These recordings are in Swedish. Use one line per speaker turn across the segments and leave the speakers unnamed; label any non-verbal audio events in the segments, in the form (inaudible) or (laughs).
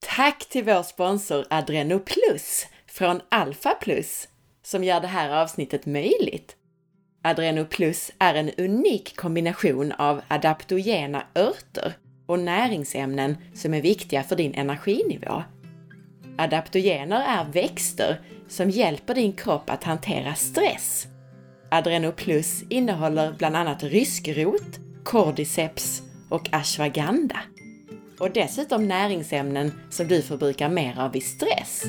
Tack till vår sponsor Adreno Plus från Alpha Plus som gör det här avsnittet möjligt. Adreno Plus är en unik kombination av adaptogena örter och näringsämnen som är viktiga för din energinivå. Adaptogener är växter som hjälper din kropp att hantera stress. Adreno Plus innehåller bland annat ryskrot, cordyceps och ashwagandha. Och dessutom näringsämnen som du förbrukar mer av vid stress.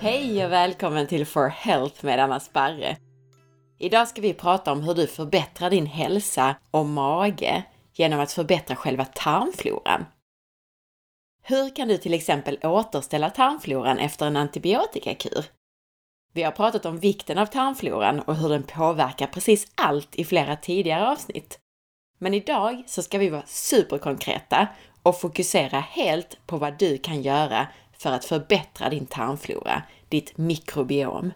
Hej och välkommen till For Health med Anna Sparre! Idag ska vi prata om hur du förbättrar din hälsa och mage genom att förbättra själva tarmfloran. Hur kan du till exempel återställa tarmfloran efter en antibiotikakur? Vi har pratat om vikten av tarmfloran och hur den påverkar precis allt i flera tidigare avsnitt. Men idag så ska vi vara superkonkreta och fokusera helt på vad du kan göra för att förbättra din tarmflora, ditt mikrobiom.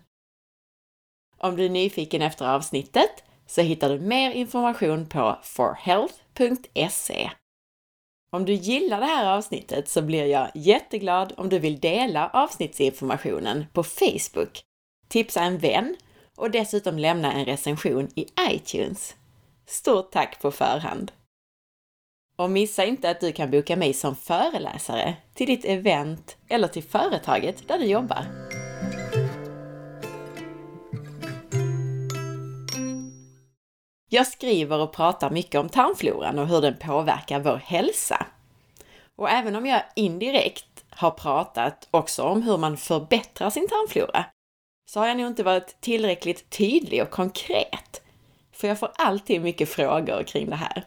Om du är nyfiken efter avsnittet så hittar du mer information på forhealth.se. Om du gillar det här avsnittet så blir jag jätteglad om du vill dela avsnittsinformationen på Facebook, tipsa en vän och dessutom lämna en recension i iTunes. Stort tack på förhand! Och missa inte att du kan boka mig som föreläsare till ditt event eller till företaget där du jobbar. Jag skriver och pratar mycket om tarmfloran och hur den påverkar vår hälsa. Och även om jag indirekt har pratat också om hur man förbättrar sin tarmflora, så har jag nog inte varit tillräckligt tydlig och konkret. För jag får alltid mycket frågor kring det här.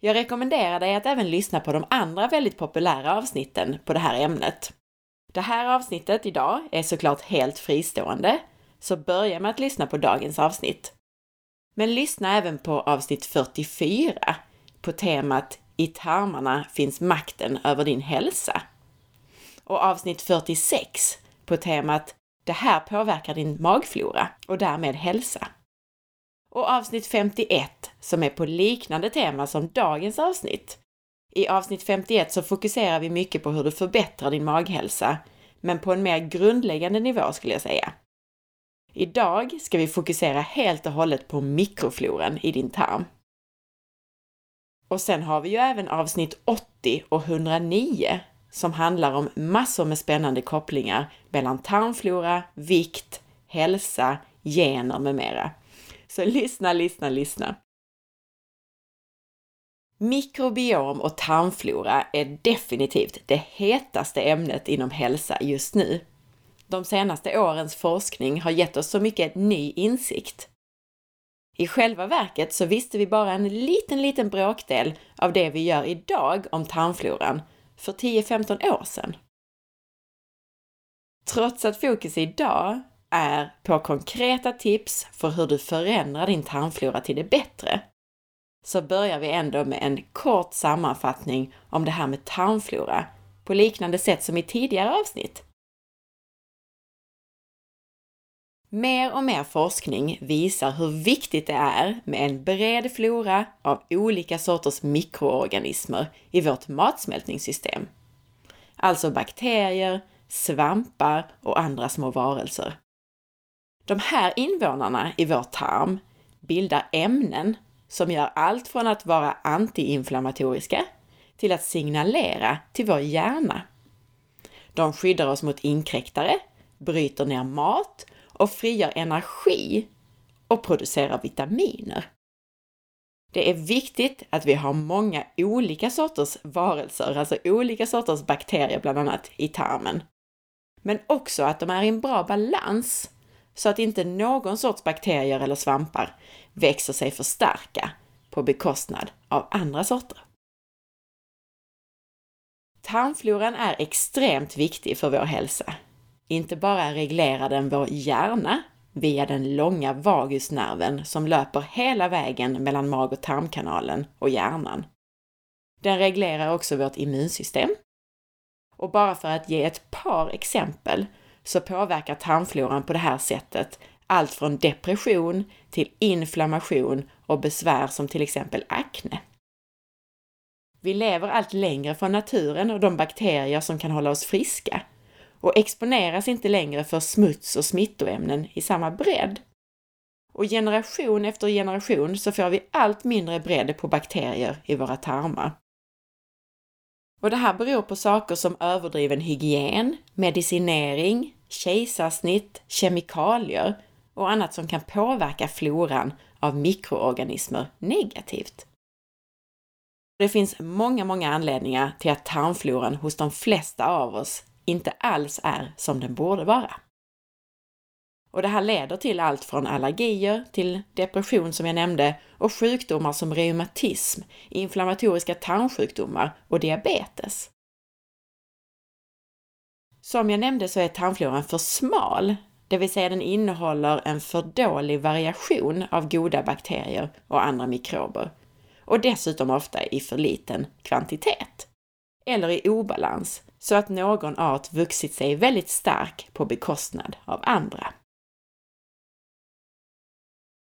Jag rekommenderar dig att även lyssna på de andra väldigt populära avsnitten på det här ämnet. Det här avsnittet idag är såklart helt fristående, så börja med att lyssna på dagens avsnitt. Men lyssna även på avsnitt 44 på temat I tarmarna finns makten över din hälsa. Och avsnitt 46 på temat det här påverkar din magflora och därmed hälsa. Och avsnitt 51 som är på liknande tema som dagens avsnitt. I avsnitt 51 så fokuserar vi mycket på hur du förbättrar din maghälsa, men på en mer grundläggande nivå skulle jag säga. Idag ska vi fokusera helt och hållet på mikrofloran i din tarm. Och sen har vi ju även avsnitt 80 och 109 som handlar om massor med spännande kopplingar mellan tarmflora, vikt, hälsa, gener med mera. Så lyssna, lyssna, lyssna! Mikrobiom och tarmflora är definitivt det hetaste ämnet inom hälsa just nu de senaste årens forskning har gett oss så mycket ny insikt. I själva verket så visste vi bara en liten, liten bråkdel av det vi gör idag om tarmfloran för 10-15 år sedan. Trots att fokus idag är på konkreta tips för hur du förändrar din tarmflora till det bättre, så börjar vi ändå med en kort sammanfattning om det här med tarmflora på liknande sätt som i tidigare avsnitt. Mer och mer forskning visar hur viktigt det är med en bred flora av olika sorters mikroorganismer i vårt matsmältningssystem. Alltså bakterier, svampar och andra små varelser. De här invånarna i vår tarm bildar ämnen som gör allt från att vara antiinflammatoriska till att signalera till vår hjärna. De skyddar oss mot inkräktare, bryter ner mat och frigör energi och producerar vitaminer. Det är viktigt att vi har många olika sorters varelser, alltså olika sorters bakterier bland annat, i tarmen. Men också att de är i en bra balans så att inte någon sorts bakterier eller svampar växer sig för starka på bekostnad av andra sorter. Tarmfloran är extremt viktig för vår hälsa. Inte bara reglerar den vår hjärna via den långa vagusnerven som löper hela vägen mellan mag och tarmkanalen och hjärnan. Den reglerar också vårt immunsystem. Och bara för att ge ett par exempel så påverkar tarmfloran på det här sättet allt från depression till inflammation och besvär som till exempel akne. Vi lever allt längre från naturen och de bakterier som kan hålla oss friska och exponeras inte längre för smuts och smittoämnen i samma bredd. Och generation efter generation så får vi allt mindre bredd på bakterier i våra tarmar. Och det här beror på saker som överdriven hygien, medicinering, kejsarsnitt, kemikalier och annat som kan påverka floran av mikroorganismer negativt. Det finns många, många anledningar till att tarmfloran hos de flesta av oss inte alls är som den borde vara. Och det här leder till allt från allergier till depression som jag nämnde och sjukdomar som reumatism, inflammatoriska tarmsjukdomar och diabetes. Som jag nämnde så är tarmfloran för smal, det vill säga den innehåller en för dålig variation av goda bakterier och andra mikrober och dessutom ofta i för liten kvantitet. Eller i obalans, så att någon art vuxit sig väldigt stark på bekostnad av andra.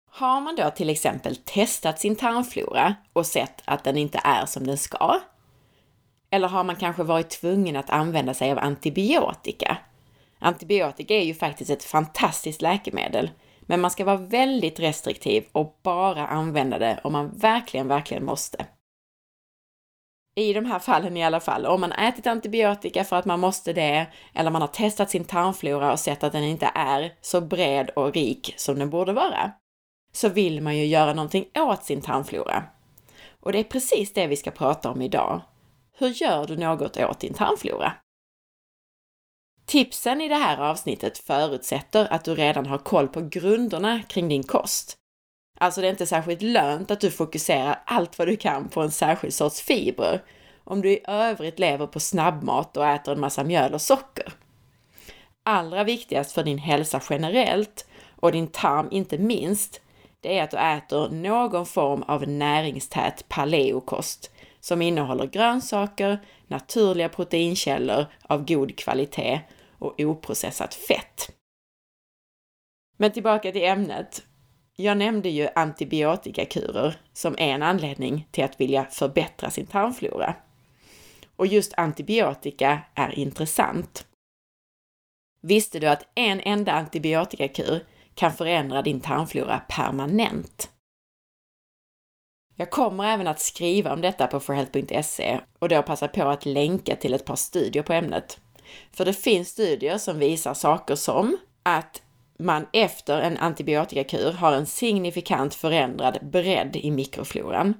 Har man då till exempel testat sin tarmflora och sett att den inte är som den ska? Eller har man kanske varit tvungen att använda sig av antibiotika? Antibiotika är ju faktiskt ett fantastiskt läkemedel, men man ska vara väldigt restriktiv och bara använda det om man verkligen, verkligen måste. I de här fallen i alla fall, om man ätit antibiotika för att man måste det, eller man har testat sin tarmflora och sett att den inte är så bred och rik som den borde vara, så vill man ju göra någonting åt sin tarmflora. Och det är precis det vi ska prata om idag. Hur gör du något åt din tarmflora? Tipsen i det här avsnittet förutsätter att du redan har koll på grunderna kring din kost. Alltså det är inte särskilt lönt att du fokuserar allt vad du kan på en särskild sorts fibrer om du i övrigt lever på snabbmat och äter en massa mjöl och socker. Allra viktigast för din hälsa generellt och din tarm inte minst, det är att du äter någon form av näringstät paleokost som innehåller grönsaker, naturliga proteinkällor av god kvalitet och oprocessat fett. Men tillbaka till ämnet. Jag nämnde ju antibiotikakurer som en anledning till att vilja förbättra sin tarmflora. Och just antibiotika är intressant. Visste du att en enda antibiotikakur kan förändra din tarmflora permanent? Jag kommer även att skriva om detta på forhealth.se och då passa på att länka till ett par studier på ämnet. För det finns studier som visar saker som att man efter en antibiotikakur har en signifikant förändrad bredd i mikrofloran.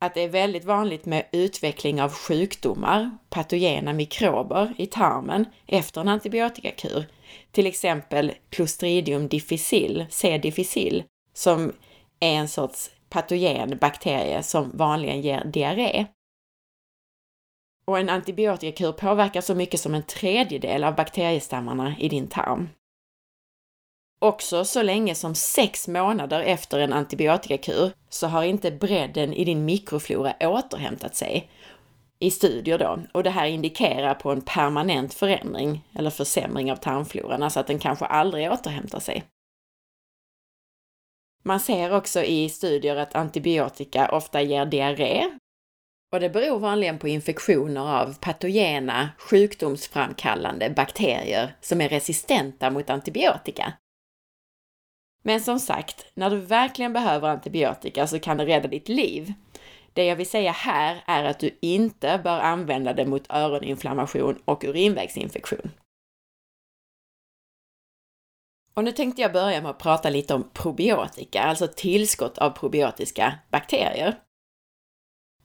Att det är väldigt vanligt med utveckling av sjukdomar, patogena mikrober i tarmen efter en antibiotikakur. Till exempel Clostridium difficile, C. difficile, som är en sorts patogen bakterie som vanligen ger diarré. Och en antibiotikakur påverkar så mycket som en tredjedel av bakteriestammarna i din tarm. Också så länge som sex månader efter en antibiotikakur så har inte bredden i din mikroflora återhämtat sig i studier då. Och det här indikerar på en permanent förändring eller försämring av tarmfloran, alltså att den kanske aldrig återhämtar sig. Man ser också i studier att antibiotika ofta ger diarré, och det beror vanligen på infektioner av patogena, sjukdomsframkallande bakterier som är resistenta mot antibiotika. Men som sagt, när du verkligen behöver antibiotika så kan det rädda ditt liv. Det jag vill säga här är att du inte bör använda det mot öroninflammation och urinvägsinfektion. Och nu tänkte jag börja med att prata lite om probiotika, alltså tillskott av probiotiska bakterier.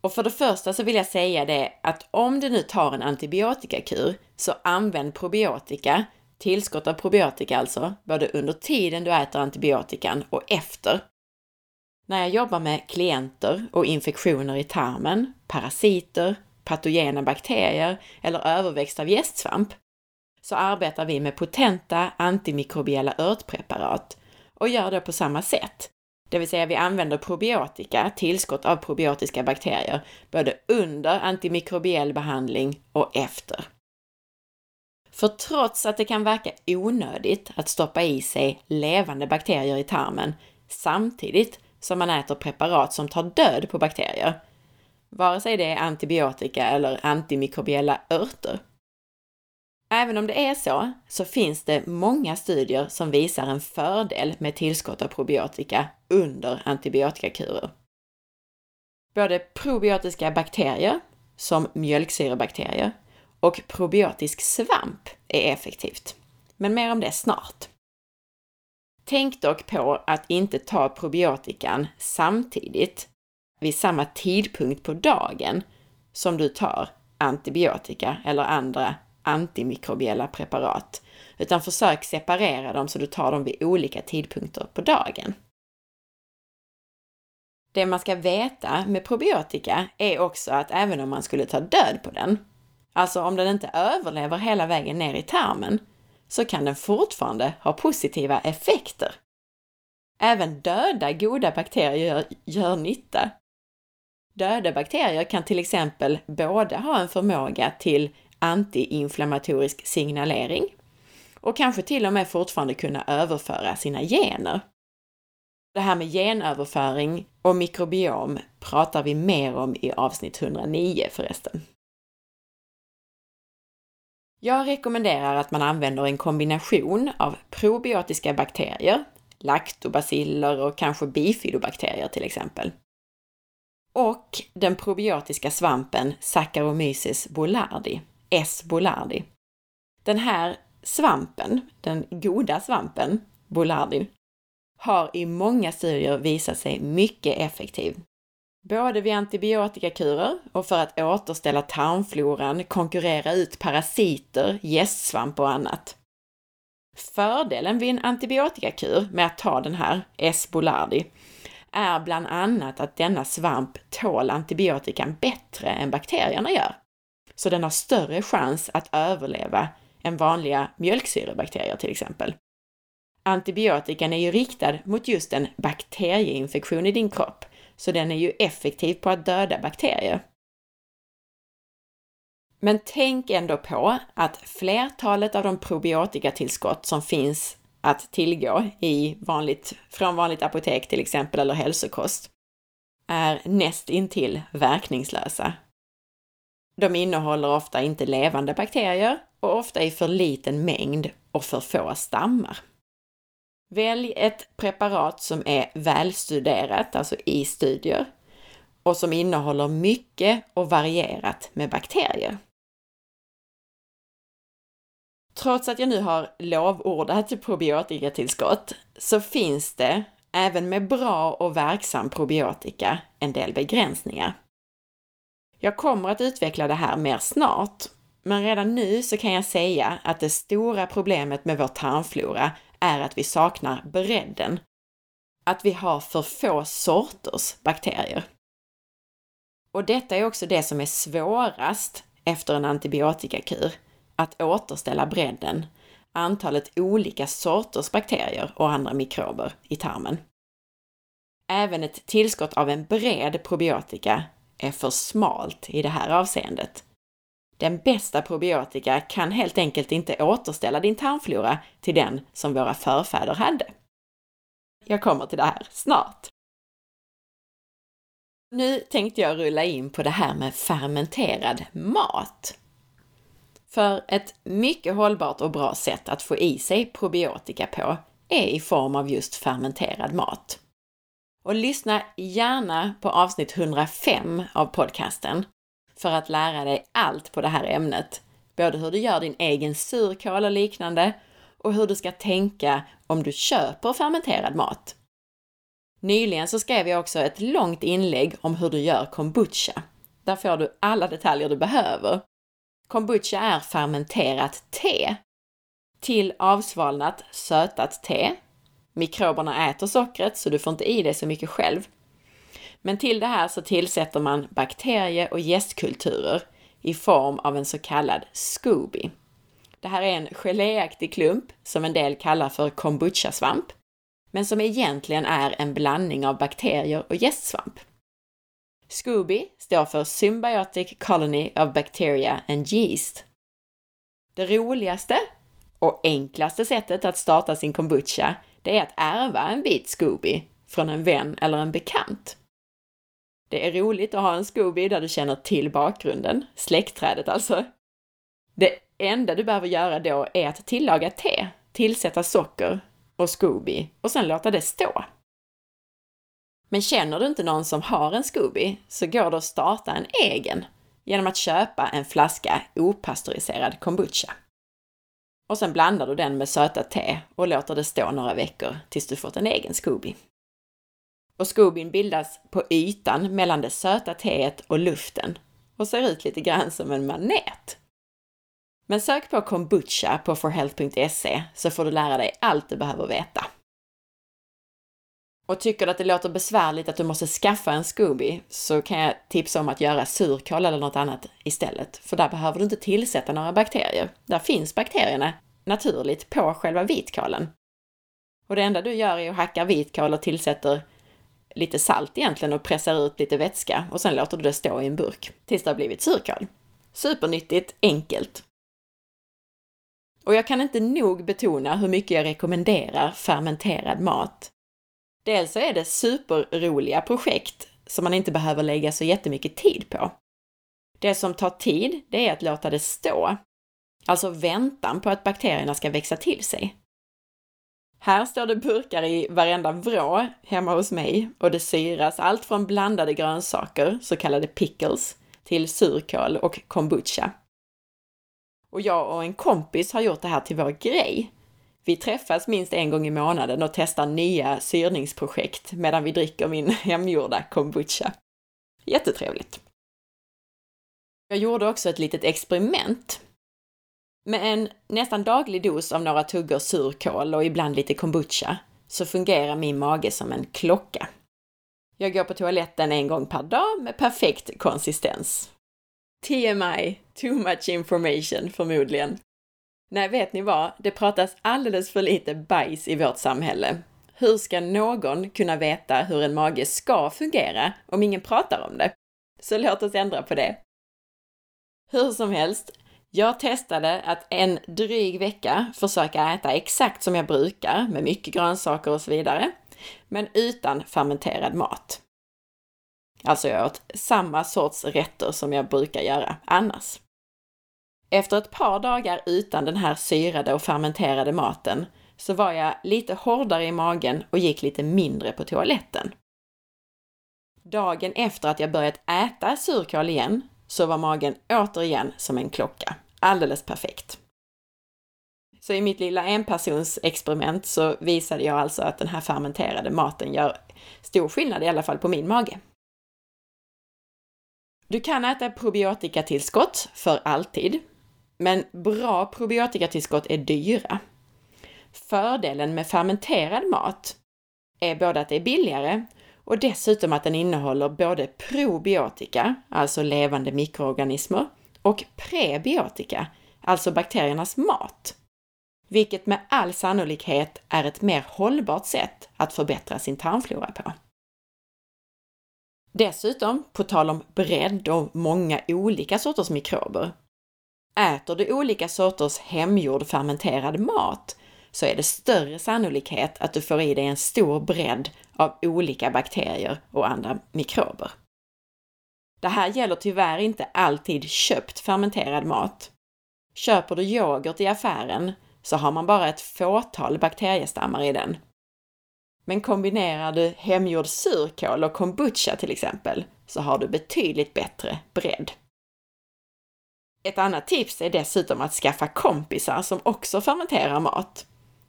Och för det första så vill jag säga det att om du nu tar en antibiotikakur så använd probiotika, tillskott av probiotika alltså, både under tiden du äter antibiotikan och efter. När jag jobbar med klienter och infektioner i tarmen, parasiter, patogena bakterier eller överväxt av gästsvamp så arbetar vi med potenta antimikrobiella örtpreparat och gör det på samma sätt. Det vill säga vi använder probiotika, tillskott av probiotiska bakterier, både under antimikrobiell behandling och efter. För trots att det kan verka onödigt att stoppa i sig levande bakterier i tarmen samtidigt som man äter preparat som tar död på bakterier, vare sig det är antibiotika eller antimikrobiella örter. Även om det är så, så finns det många studier som visar en fördel med tillskott av probiotika under antibiotikakurer. Både probiotiska bakterier, som mjölksyrebakterier, och probiotisk svamp är effektivt. Men mer om det snart. Tänk dock på att inte ta probiotikan samtidigt vid samma tidpunkt på dagen som du tar antibiotika eller andra antimikrobiella preparat, utan försök separera dem så du tar dem vid olika tidpunkter på dagen. Det man ska veta med probiotika är också att även om man skulle ta död på den, alltså om den inte överlever hela vägen ner i tarmen, så kan den fortfarande ha positiva effekter. Även döda goda bakterier gör, gör nytta. Döda bakterier kan till exempel både ha en förmåga till antiinflammatorisk signalering och kanske till och med fortfarande kunna överföra sina gener. Det här med genöverföring och mikrobiom pratar vi mer om i avsnitt 109 förresten. Jag rekommenderar att man använder en kombination av probiotiska bakterier, laktobaciller och kanske bifidobakterier till exempel. Och den probiotiska svampen Saccharomyces boulardii, S. bolardi. Den här svampen, den goda svampen, bolardi, har i många studier visat sig mycket effektiv. Både vid antibiotikakurer och för att återställa tarmfloran, konkurrera ut parasiter, gästsvamp och annat. Fördelen vid en antibiotikakur med att ta den här S. bolardi, är bland annat att denna svamp tål antibiotikan bättre än bakterierna gör. Så den har större chans att överleva än vanliga mjölksyrebakterier till exempel. Antibiotikan är ju riktad mot just en bakterieinfektion i din kropp, så den är ju effektiv på att döda bakterier. Men tänk ändå på att flertalet av de probiotikatillskott som finns att tillgå i vanligt, från vanligt apotek till exempel, eller hälsokost, är näst intill verkningslösa. De innehåller ofta inte levande bakterier och ofta i för liten mängd och för få stammar. Välj ett preparat som är välstuderat, alltså i studier, och som innehåller mycket och varierat med bakterier. Trots att jag nu har lovordat probiotikatillskott så finns det, även med bra och verksam probiotika, en del begränsningar. Jag kommer att utveckla det här mer snart, men redan nu så kan jag säga att det stora problemet med vår tarmflora är att vi saknar bredden. Att vi har för få sorters bakterier. Och detta är också det som är svårast efter en antibiotikakur, att återställa bredden, antalet olika sorters bakterier och andra mikrober i tarmen. Även ett tillskott av en bred probiotika är för smalt i det här avseendet. Den bästa probiotika kan helt enkelt inte återställa din tarmflora till den som våra förfäder hade. Jag kommer till det här snart. Nu tänkte jag rulla in på det här med fermenterad mat. För ett mycket hållbart och bra sätt att få i sig probiotika på är i form av just fermenterad mat. Och lyssna gärna på avsnitt 105 av podcasten för att lära dig allt på det här ämnet. Både hur du gör din egen surkål och liknande och hur du ska tänka om du köper fermenterad mat. Nyligen så skrev jag också ett långt inlägg om hur du gör kombucha. Där får du alla detaljer du behöver. Kombucha är fermenterat te. Till avsvalnat sötat te. Mikroberna äter sockret så du får inte i dig så mycket själv. Men till det här så tillsätter man bakterie och gästkulturer i form av en så kallad Scooby. Det här är en geléaktig klump som en del kallar för kombuchasvamp, men som egentligen är en blandning av bakterier och gästsvamp. Scooby står för Symbiotic Colony of Bacteria and Yeast. Det roligaste och enklaste sättet att starta sin kombucha, det är att ärva en bit Scooby från en vän eller en bekant. Det är roligt att ha en Scooby där du känner till bakgrunden, släktträdet alltså. Det enda du behöver göra då är att tillaga te, tillsätta socker och Scooby och sen låta det stå. Men känner du inte någon som har en Scooby så går det att starta en egen genom att köpa en flaska opastöriserad kombucha. Och sen blandar du den med söta te och låter det stå några veckor tills du fått en egen Scooby. Och Scoobyn bildas på ytan mellan det söta teet och luften och ser ut lite grann som en manet. Men sök på kombucha på forhealth.se så får du lära dig allt du behöver veta. Och tycker du att det låter besvärligt att du måste skaffa en Scooby så kan jag tipsa om att göra surkål eller något annat istället. För där behöver du inte tillsätta några bakterier. Där finns bakterierna naturligt på själva vitkålen. Och det enda du gör är att hacka vitkål och tillsätter lite salt egentligen och pressar ut lite vätska och sen låter du det stå i en burk tills det har blivit surkål. Supernyttigt, enkelt. Och jag kan inte nog betona hur mycket jag rekommenderar fermenterad mat. Dels så är det superroliga projekt som man inte behöver lägga så jättemycket tid på. Det som tar tid, det är att låta det stå. Alltså väntan på att bakterierna ska växa till sig. Här står det burkar i varenda vrå hemma hos mig och det syras allt från blandade grönsaker, så kallade pickles, till surkål och kombucha. Och jag och en kompis har gjort det här till vår grej. Vi träffas minst en gång i månaden och testar nya syrningsprojekt medan vi dricker min (laughs) hemgjorda kombucha. Jättetrevligt! Jag gjorde också ett litet experiment. Med en nästan daglig dos av några tuggor surkål och ibland lite kombucha så fungerar min mage som en klocka. Jag går på toaletten en gång per dag med perfekt konsistens. TMI, too much information förmodligen. Nej, vet ni vad? Det pratas alldeles för lite bajs i vårt samhälle. Hur ska någon kunna veta hur en mage ska fungera om ingen pratar om det? Så låt oss ändra på det. Hur som helst, jag testade att en dryg vecka försöka äta exakt som jag brukar, med mycket grönsaker och så vidare, men utan fermenterad mat. Alltså jag åt samma sorts rätter som jag brukar göra annars. Efter ett par dagar utan den här syrade och fermenterade maten så var jag lite hårdare i magen och gick lite mindre på toaletten. Dagen efter att jag börjat äta surkål igen så var magen återigen som en klocka. Alldeles perfekt. Så i mitt lilla enpersonsexperiment så visade jag alltså att den här fermenterade maten gör stor skillnad i alla fall på min mage. Du kan äta probiotikatillskott för alltid, men bra probiotikatillskott är dyra. Fördelen med fermenterad mat är både att det är billigare och dessutom att den innehåller både probiotika, alltså levande mikroorganismer, och prebiotika, alltså bakteriernas mat. Vilket med all sannolikhet är ett mer hållbart sätt att förbättra sin tarmflora på. Dessutom, på tal om bredd och många olika sorters mikrober, Äter du olika sorters hemgjord fermenterad mat så är det större sannolikhet att du får i dig en stor bredd av olika bakterier och andra mikrober. Det här gäller tyvärr inte alltid köpt fermenterad mat. Köper du yoghurt i affären så har man bara ett fåtal bakteriestammar i den. Men kombinerar du hemgjord surkål och kombucha till exempel så har du betydligt bättre bredd. Ett annat tips är dessutom att skaffa kompisar som också fermenterar mat.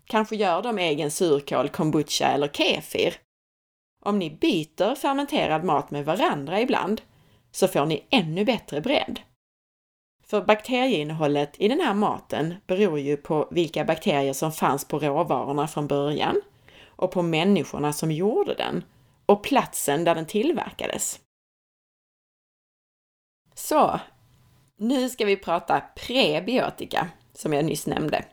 Kanske gör de egen surkål, kombucha eller kefir. Om ni byter fermenterad mat med varandra ibland så får ni ännu bättre bredd. För bakterieinnehållet i den här maten beror ju på vilka bakterier som fanns på råvarorna från början och på människorna som gjorde den och platsen där den tillverkades. Så, nu ska vi prata prebiotika, som jag nyss nämnde.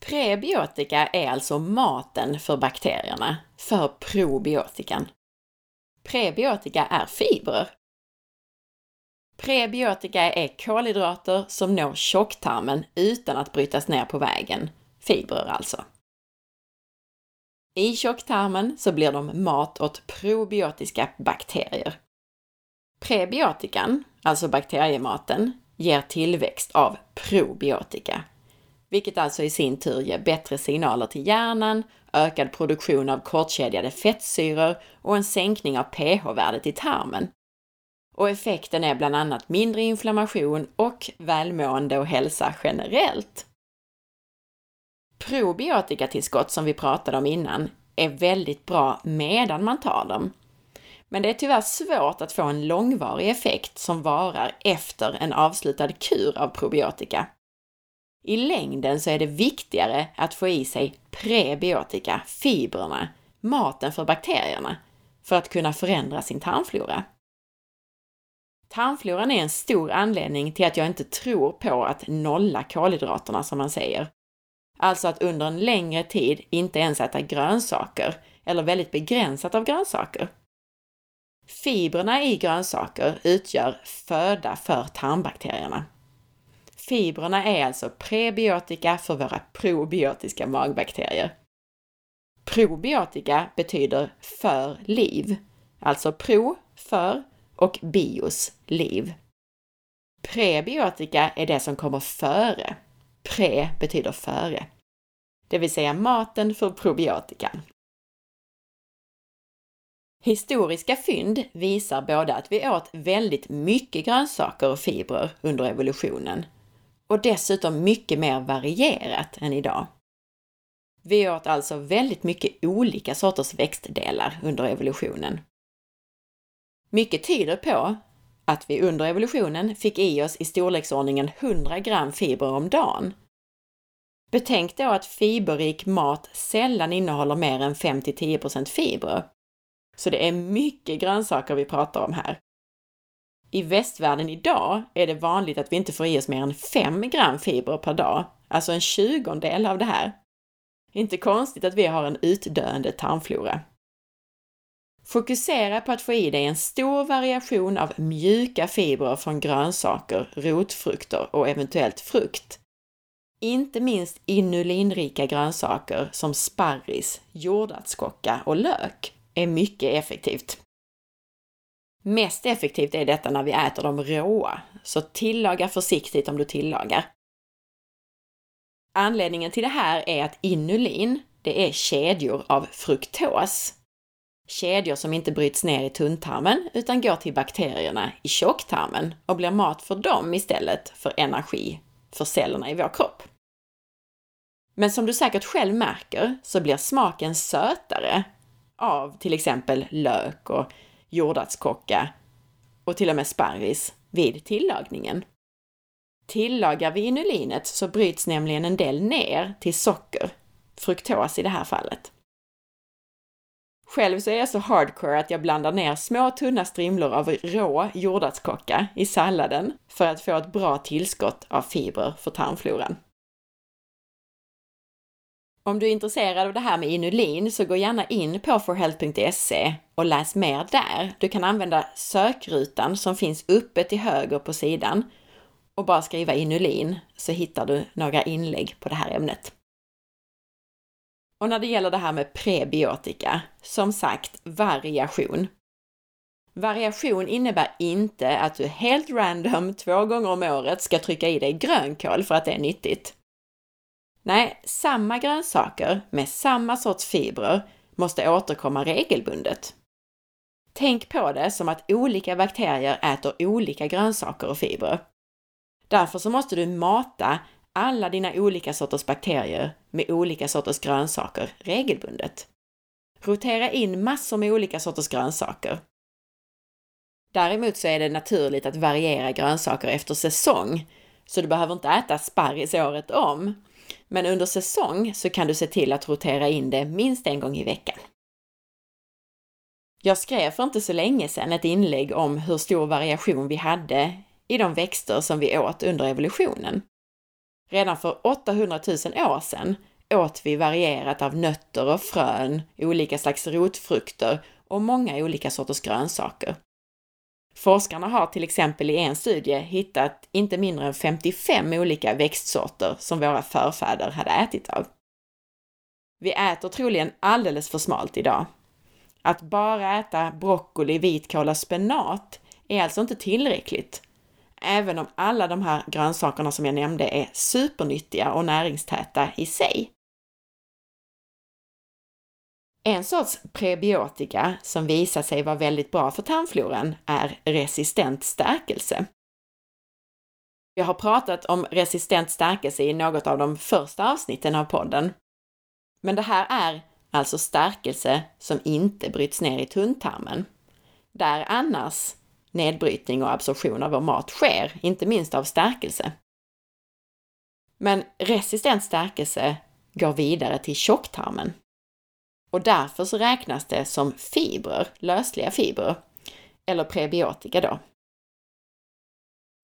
Prebiotika är alltså maten för bakterierna, för probiotikan. Prebiotika är fibrer. Prebiotika är kolhydrater som når tjocktarmen utan att brytas ner på vägen. Fibrer alltså. I tjocktarmen så blir de mat åt probiotiska bakterier. Prebiotikan, alltså bakteriematen, ger tillväxt av probiotika, vilket alltså i sin tur ger bättre signaler till hjärnan, ökad produktion av kortkedjade fettsyror och en sänkning av pH-värdet i tarmen. Och effekten är bland annat mindre inflammation och välmående och hälsa generellt. Probiotikatillskott som vi pratade om innan är väldigt bra medan man tar dem. Men det är tyvärr svårt att få en långvarig effekt som varar efter en avslutad kur av probiotika. I längden så är det viktigare att få i sig prebiotika, fibrerna, maten för bakterierna, för att kunna förändra sin tarmflora. Tarmfloran är en stor anledning till att jag inte tror på att nolla kolhydraterna som man säger. Alltså att under en längre tid inte ens äta grönsaker, eller väldigt begränsat av grönsaker. Fibrerna i grönsaker utgör föda för tarmbakterierna. Fibrerna är alltså prebiotika för våra probiotiska magbakterier. Probiotika betyder för liv, alltså pro, för och bios, liv. Prebiotika är det som kommer före. Pre betyder före. Det vill säga maten för probiotikan. Historiska fynd visar både att vi åt väldigt mycket grönsaker och fibrer under evolutionen och dessutom mycket mer varierat än idag. Vi åt alltså väldigt mycket olika sorters växtdelar under evolutionen. Mycket tyder på att vi under evolutionen fick i oss i storleksordningen 100 gram fibrer om dagen. Betänk då att fiberrik mat sällan innehåller mer än 5-10 fibrer. Så det är mycket grönsaker vi pratar om här. I västvärlden idag är det vanligt att vi inte får i oss mer än 5 gram fibrer per dag, alltså en tjugondel av det här. Inte konstigt att vi har en utdöende tarmflora. Fokusera på att få i dig en stor variation av mjuka fibrer från grönsaker, rotfrukter och eventuellt frukt. Inte minst inulinrika grönsaker som sparris, jordärtskocka och lök är mycket effektivt. Mest effektivt är detta när vi äter dem råa, så tillaga försiktigt om du tillagar. Anledningen till det här är att inulin, det är kedjor av fruktos. Kedjor som inte bryts ner i tunntarmen utan går till bakterierna i tjocktarmen och blir mat för dem istället för energi för cellerna i vår kropp. Men som du säkert själv märker så blir smaken sötare av till exempel lök och jordärtskocka och till och med sparris vid tillagningen. Tillagar vi inulinet så bryts nämligen en del ner till socker, fruktos i det här fallet. Själv så är jag så hardcore att jag blandar ner små tunna strimlor av rå jordärtskocka i salladen för att få ett bra tillskott av fibrer för tarmfloran. Om du är intresserad av det här med inulin så gå gärna in på forhealth.se och läs mer där. Du kan använda sökrutan som finns uppe till höger på sidan och bara skriva inulin så hittar du några inlägg på det här ämnet. Och när det gäller det här med prebiotika, som sagt variation. Variation innebär inte att du helt random två gånger om året ska trycka i dig grönkål för att det är nyttigt. Nej, samma grönsaker med samma sorts fibrer måste återkomma regelbundet. Tänk på det som att olika bakterier äter olika grönsaker och fibrer. Därför så måste du mata alla dina olika sorters bakterier med olika sorters grönsaker regelbundet. Rotera in massor med olika sorters grönsaker. Däremot så är det naturligt att variera grönsaker efter säsong, så du behöver inte äta sparris året om. Men under säsong så kan du se till att rotera in det minst en gång i veckan. Jag skrev för inte så länge sedan ett inlägg om hur stor variation vi hade i de växter som vi åt under evolutionen. Redan för 800 000 år sedan åt vi varierat av nötter och frön, olika slags rotfrukter och många olika sorters grönsaker. Forskarna har till exempel i en studie hittat inte mindre än 55 olika växtsorter som våra förfäder hade ätit av. Vi äter troligen alldeles för smalt idag. Att bara äta broccoli, vitkål och spenat är alltså inte tillräckligt, även om alla de här grönsakerna som jag nämnde är supernyttiga och näringstäta i sig. En sorts prebiotika som visar sig vara väldigt bra för tarmfloran är resistent stärkelse. Jag har pratat om resistent stärkelse i något av de första avsnitten av podden. Men det här är alltså stärkelse som inte bryts ner i tunntarmen, där annars nedbrytning och absorption av vår mat sker, inte minst av stärkelse. Men resistent stärkelse går vidare till tjocktarmen. Och därför så räknas det som fibrer, lösliga fibrer, eller prebiotika då.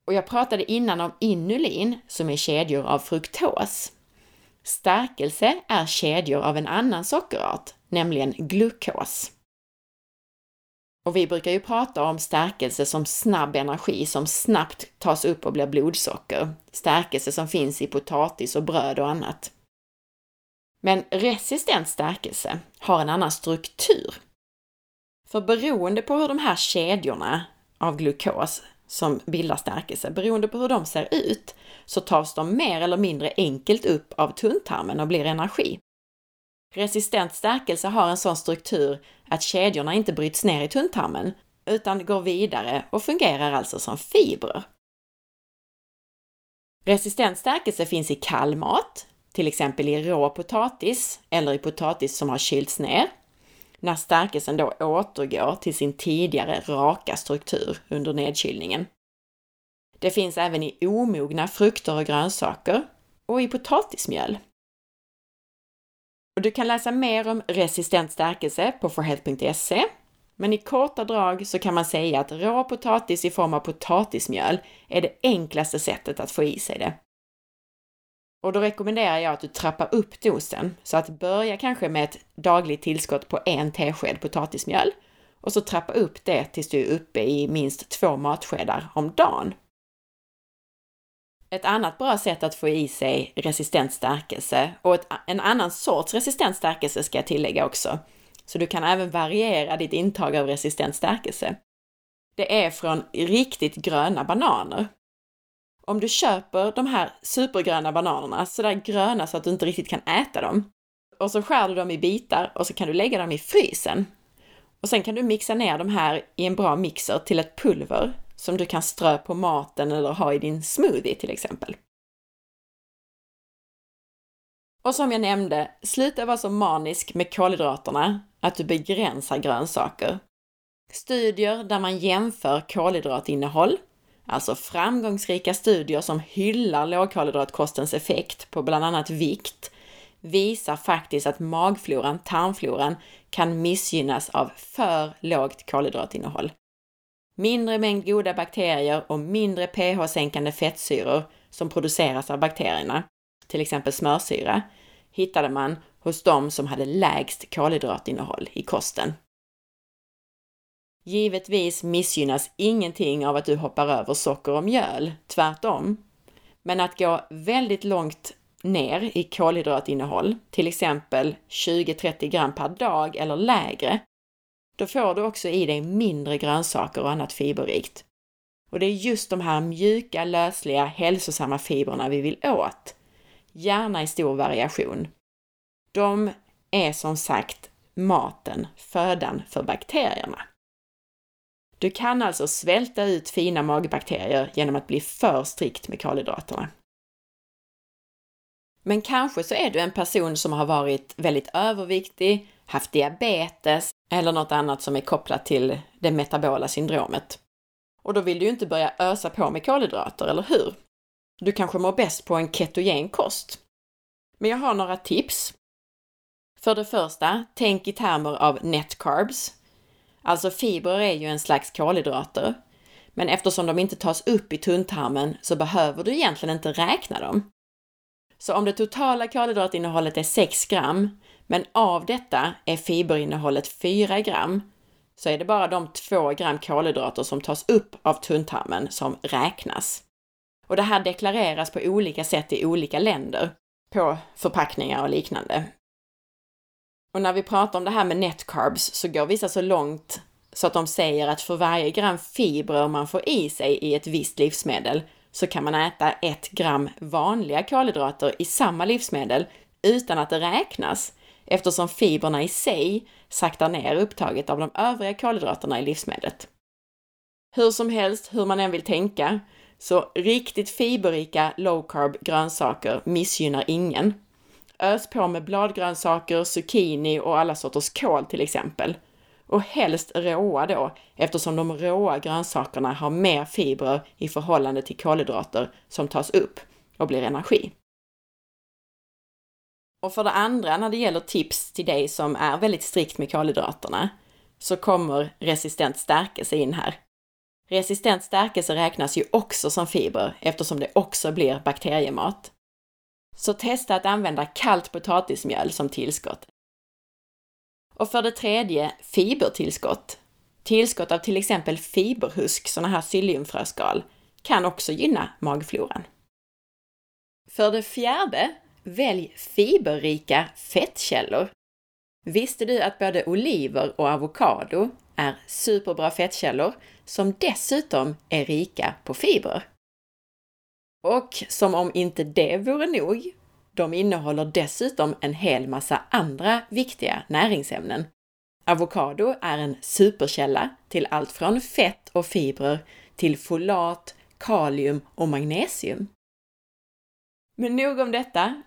Och jag pratade innan om inulin som är kedjor av fruktos. Stärkelse är kedjor av en annan sockerart, nämligen glukos. Och vi brukar ju prata om stärkelse som snabb energi som snabbt tas upp och blir blodsocker. Stärkelse som finns i potatis och bröd och annat. Men resistent stärkelse har en annan struktur. För beroende på hur de här kedjorna av glukos som bildar stärkelse, beroende på hur de ser ut, så tas de mer eller mindre enkelt upp av tunntarmen och blir energi. Resistent stärkelse har en sån struktur att kedjorna inte bryts ner i tunntarmen, utan går vidare och fungerar alltså som fibrer. Resistent stärkelse finns i kall mat, till exempel i rå potatis eller i potatis som har kylts ner, när stärkelsen då återgår till sin tidigare raka struktur under nedkylningen. Det finns även i omogna frukter och grönsaker och i potatismjöl. Och du kan läsa mer om resistent stärkelse på forhealth.se. Men i korta drag så kan man säga att rå potatis i form av potatismjöl är det enklaste sättet att få i sig det. Och då rekommenderar jag att du trappar upp dosen, så att börja kanske med ett dagligt tillskott på en tesked potatismjöl och så trappa upp det tills du är uppe i minst två matskedar om dagen. Ett annat bra sätt att få i sig resistent stärkelse och ett, en annan sorts resistent stärkelse ska jag tillägga också. Så du kan även variera ditt intag av resistent stärkelse. Det är från riktigt gröna bananer. Om du köper de här supergröna bananerna, så där gröna så att du inte riktigt kan äta dem, och så skär du dem i bitar och så kan du lägga dem i frysen. Och sen kan du mixa ner de här i en bra mixer till ett pulver som du kan strö på maten eller ha i din smoothie till exempel. Och som jag nämnde, sluta vara så manisk med kolhydraterna att du begränsar grönsaker. Studier där man jämför kolhydratinnehåll, alltså framgångsrika studier som hyllar lågkolhydratkostens effekt på bland annat vikt, visar faktiskt att magfloran, tarmfloran, kan missgynnas av för lågt kolhydratinnehåll. Mindre mängd goda bakterier och mindre pH-sänkande fettsyror som produceras av bakterierna, till exempel smörsyra, hittade man hos de som hade lägst kolhydratinnehåll i kosten. Givetvis missgynnas ingenting av att du hoppar över socker och mjöl, tvärtom. Men att gå väldigt långt ner i kolhydratinnehåll, till exempel 20-30 gram per dag eller lägre, då får du också i dig mindre grönsaker och annat fiberrikt. Och det är just de här mjuka, lösliga, hälsosamma fibrerna vi vill åt. Gärna i stor variation. De är som sagt maten, födan för bakterierna. Du kan alltså svälta ut fina magbakterier genom att bli för strikt med kolhydraterna. Men kanske så är du en person som har varit väldigt överviktig, haft diabetes eller något annat som är kopplat till det metabola syndromet. Och då vill du ju inte börja ösa på med kolhydrater, eller hur? Du kanske mår bäst på en ketogen kost. Men jag har några tips. För det första, tänk i termer av net carbs. Alltså fibrer är ju en slags kolhydrater. Men eftersom de inte tas upp i tunntarmen så behöver du egentligen inte räkna dem. Så om det totala kolhydratinnehållet är 6 gram, men av detta är fiberinnehållet 4 gram, så är det bara de 2 gram kolhydrater som tas upp av tunntarmen som räknas. Och det här deklareras på olika sätt i olika länder, på förpackningar och liknande. Och när vi pratar om det här med net carbs så går vissa så långt så att de säger att för varje gram fibrer man får i sig i ett visst livsmedel så kan man äta ett gram vanliga kolhydrater i samma livsmedel utan att det räknas eftersom fibrerna i sig saktar ner upptaget av de övriga kolhydraterna i livsmedlet. Hur som helst, hur man än vill tänka, så riktigt fiberrika low carb grönsaker missgynnar ingen. Ös på med bladgrönsaker, zucchini och alla sorters kål till exempel. Och helst råa då, eftersom de råa grönsakerna har mer fibrer i förhållande till kolhydrater som tas upp och blir energi. Och för det andra, när det gäller tips till dig som är väldigt strikt med kolhydraterna, så kommer resistent stärkelse in här. Resistent stärkelse räknas ju också som fiber eftersom det också blir bakteriemat. Så testa att använda kallt potatismjöl som tillskott. Och för det tredje, fibertillskott. Tillskott av till exempel fiberhusk, sådana här psylliumfröskal, kan också gynna magfloran. För det fjärde, välj fiberrika fettkällor. Visste du att både oliver och avokado är superbra fettkällor som dessutom är rika på fibrer? Och som om inte det vore nog, de innehåller dessutom en hel massa andra viktiga näringsämnen. Avokado är en superkälla till allt från fett och fibrer till folat, kalium och magnesium. Men nog om detta.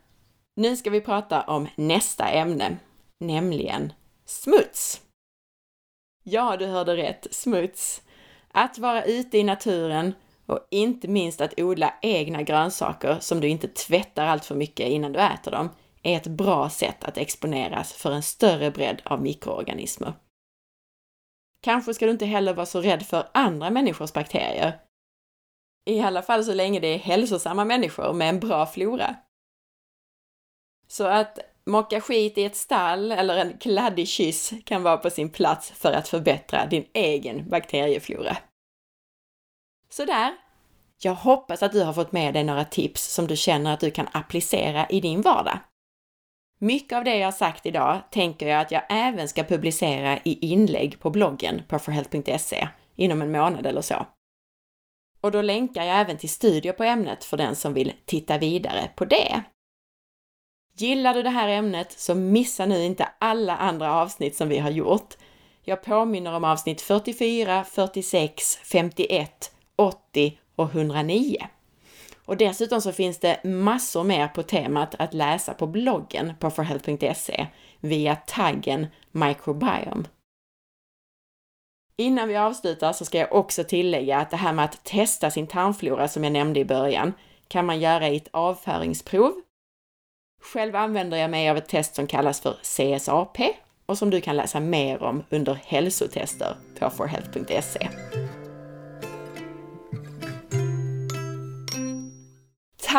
Nu ska vi prata om nästa ämne, nämligen smuts. Ja, du hörde rätt, smuts. Att vara ute i naturen och inte minst att odla egna grönsaker som du inte tvättar allt för mycket innan du äter dem är ett bra sätt att exponeras för en större bredd av mikroorganismer. Kanske ska du inte heller vara så rädd för andra människors bakterier. I alla fall så länge det är hälsosamma människor med en bra flora. Så att mocka skit i ett stall eller en kladdig kyss kan vara på sin plats för att förbättra din egen bakterieflora. Sådär. Jag hoppas att du har fått med dig några tips som du känner att du kan applicera i din vardag. Mycket av det jag sagt idag tänker jag att jag även ska publicera i inlägg på bloggen på forhealth.se inom en månad eller så. Och då länkar jag även till studier på ämnet för den som vill titta vidare på det. Gillar du det här ämnet så missa nu inte alla andra avsnitt som vi har gjort. Jag påminner om avsnitt 44, 46, 51 80 och 109. Och dessutom så finns det massor mer på temat att läsa på bloggen på forhealth.se via taggen microbiome. Innan vi avslutar så ska jag också tillägga att det här med att testa sin tarmflora som jag nämnde i början kan man göra i ett avföringsprov. Själv använder jag mig av ett test som kallas för CSAP och som du kan läsa mer om under hälsotester på forhealth.se.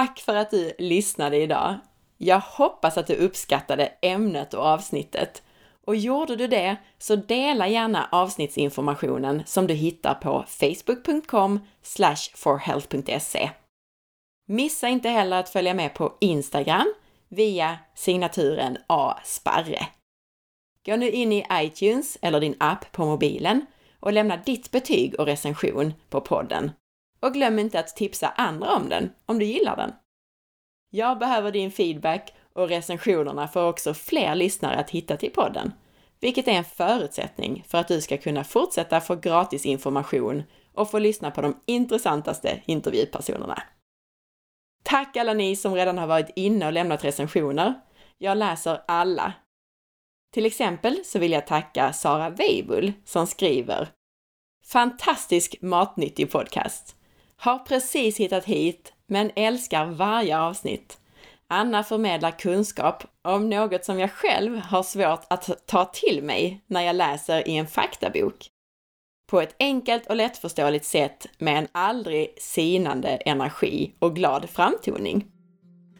Tack för att du lyssnade idag! Jag hoppas att du uppskattade ämnet och avsnittet. Och gjorde du det, så dela gärna avsnittsinformationen som du hittar på facebook.com forhealth.se. Missa inte heller att följa med på Instagram via signaturen A. Sparre. Gå nu in i iTunes eller din app på mobilen och lämna ditt betyg och recension på podden och glöm inte att tipsa andra om den, om du gillar den. Jag behöver din feedback och recensionerna får också fler lyssnare att hitta till podden, vilket är en förutsättning för att du ska kunna fortsätta få gratis information och få lyssna på de intressantaste intervjupersonerna. Tack alla ni som redan har varit inne och lämnat recensioner. Jag läser alla. Till exempel så vill jag tacka Sara Weibull som skriver Fantastisk matnyttig podcast! Har precis hittat hit, men älskar varje avsnitt. Anna förmedlar kunskap om något som jag själv har svårt att ta till mig när jag läser i en faktabok. På ett enkelt och lättförståeligt sätt med en aldrig sinande energi och glad framtoning.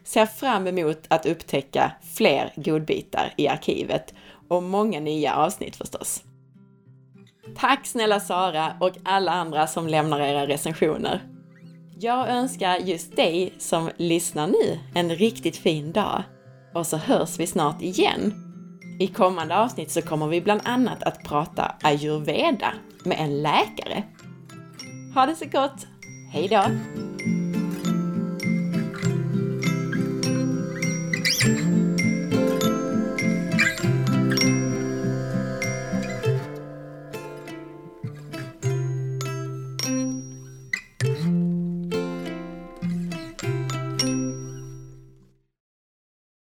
Ser fram emot att upptäcka fler godbitar i arkivet och många nya avsnitt förstås. Tack snälla Sara och alla andra som lämnar era recensioner. Jag önskar just dig som lyssnar nu en riktigt fin dag. Och så hörs vi snart igen. I kommande avsnitt så kommer vi bland annat att prata ayurveda med en läkare. Ha det så gott! Hej då!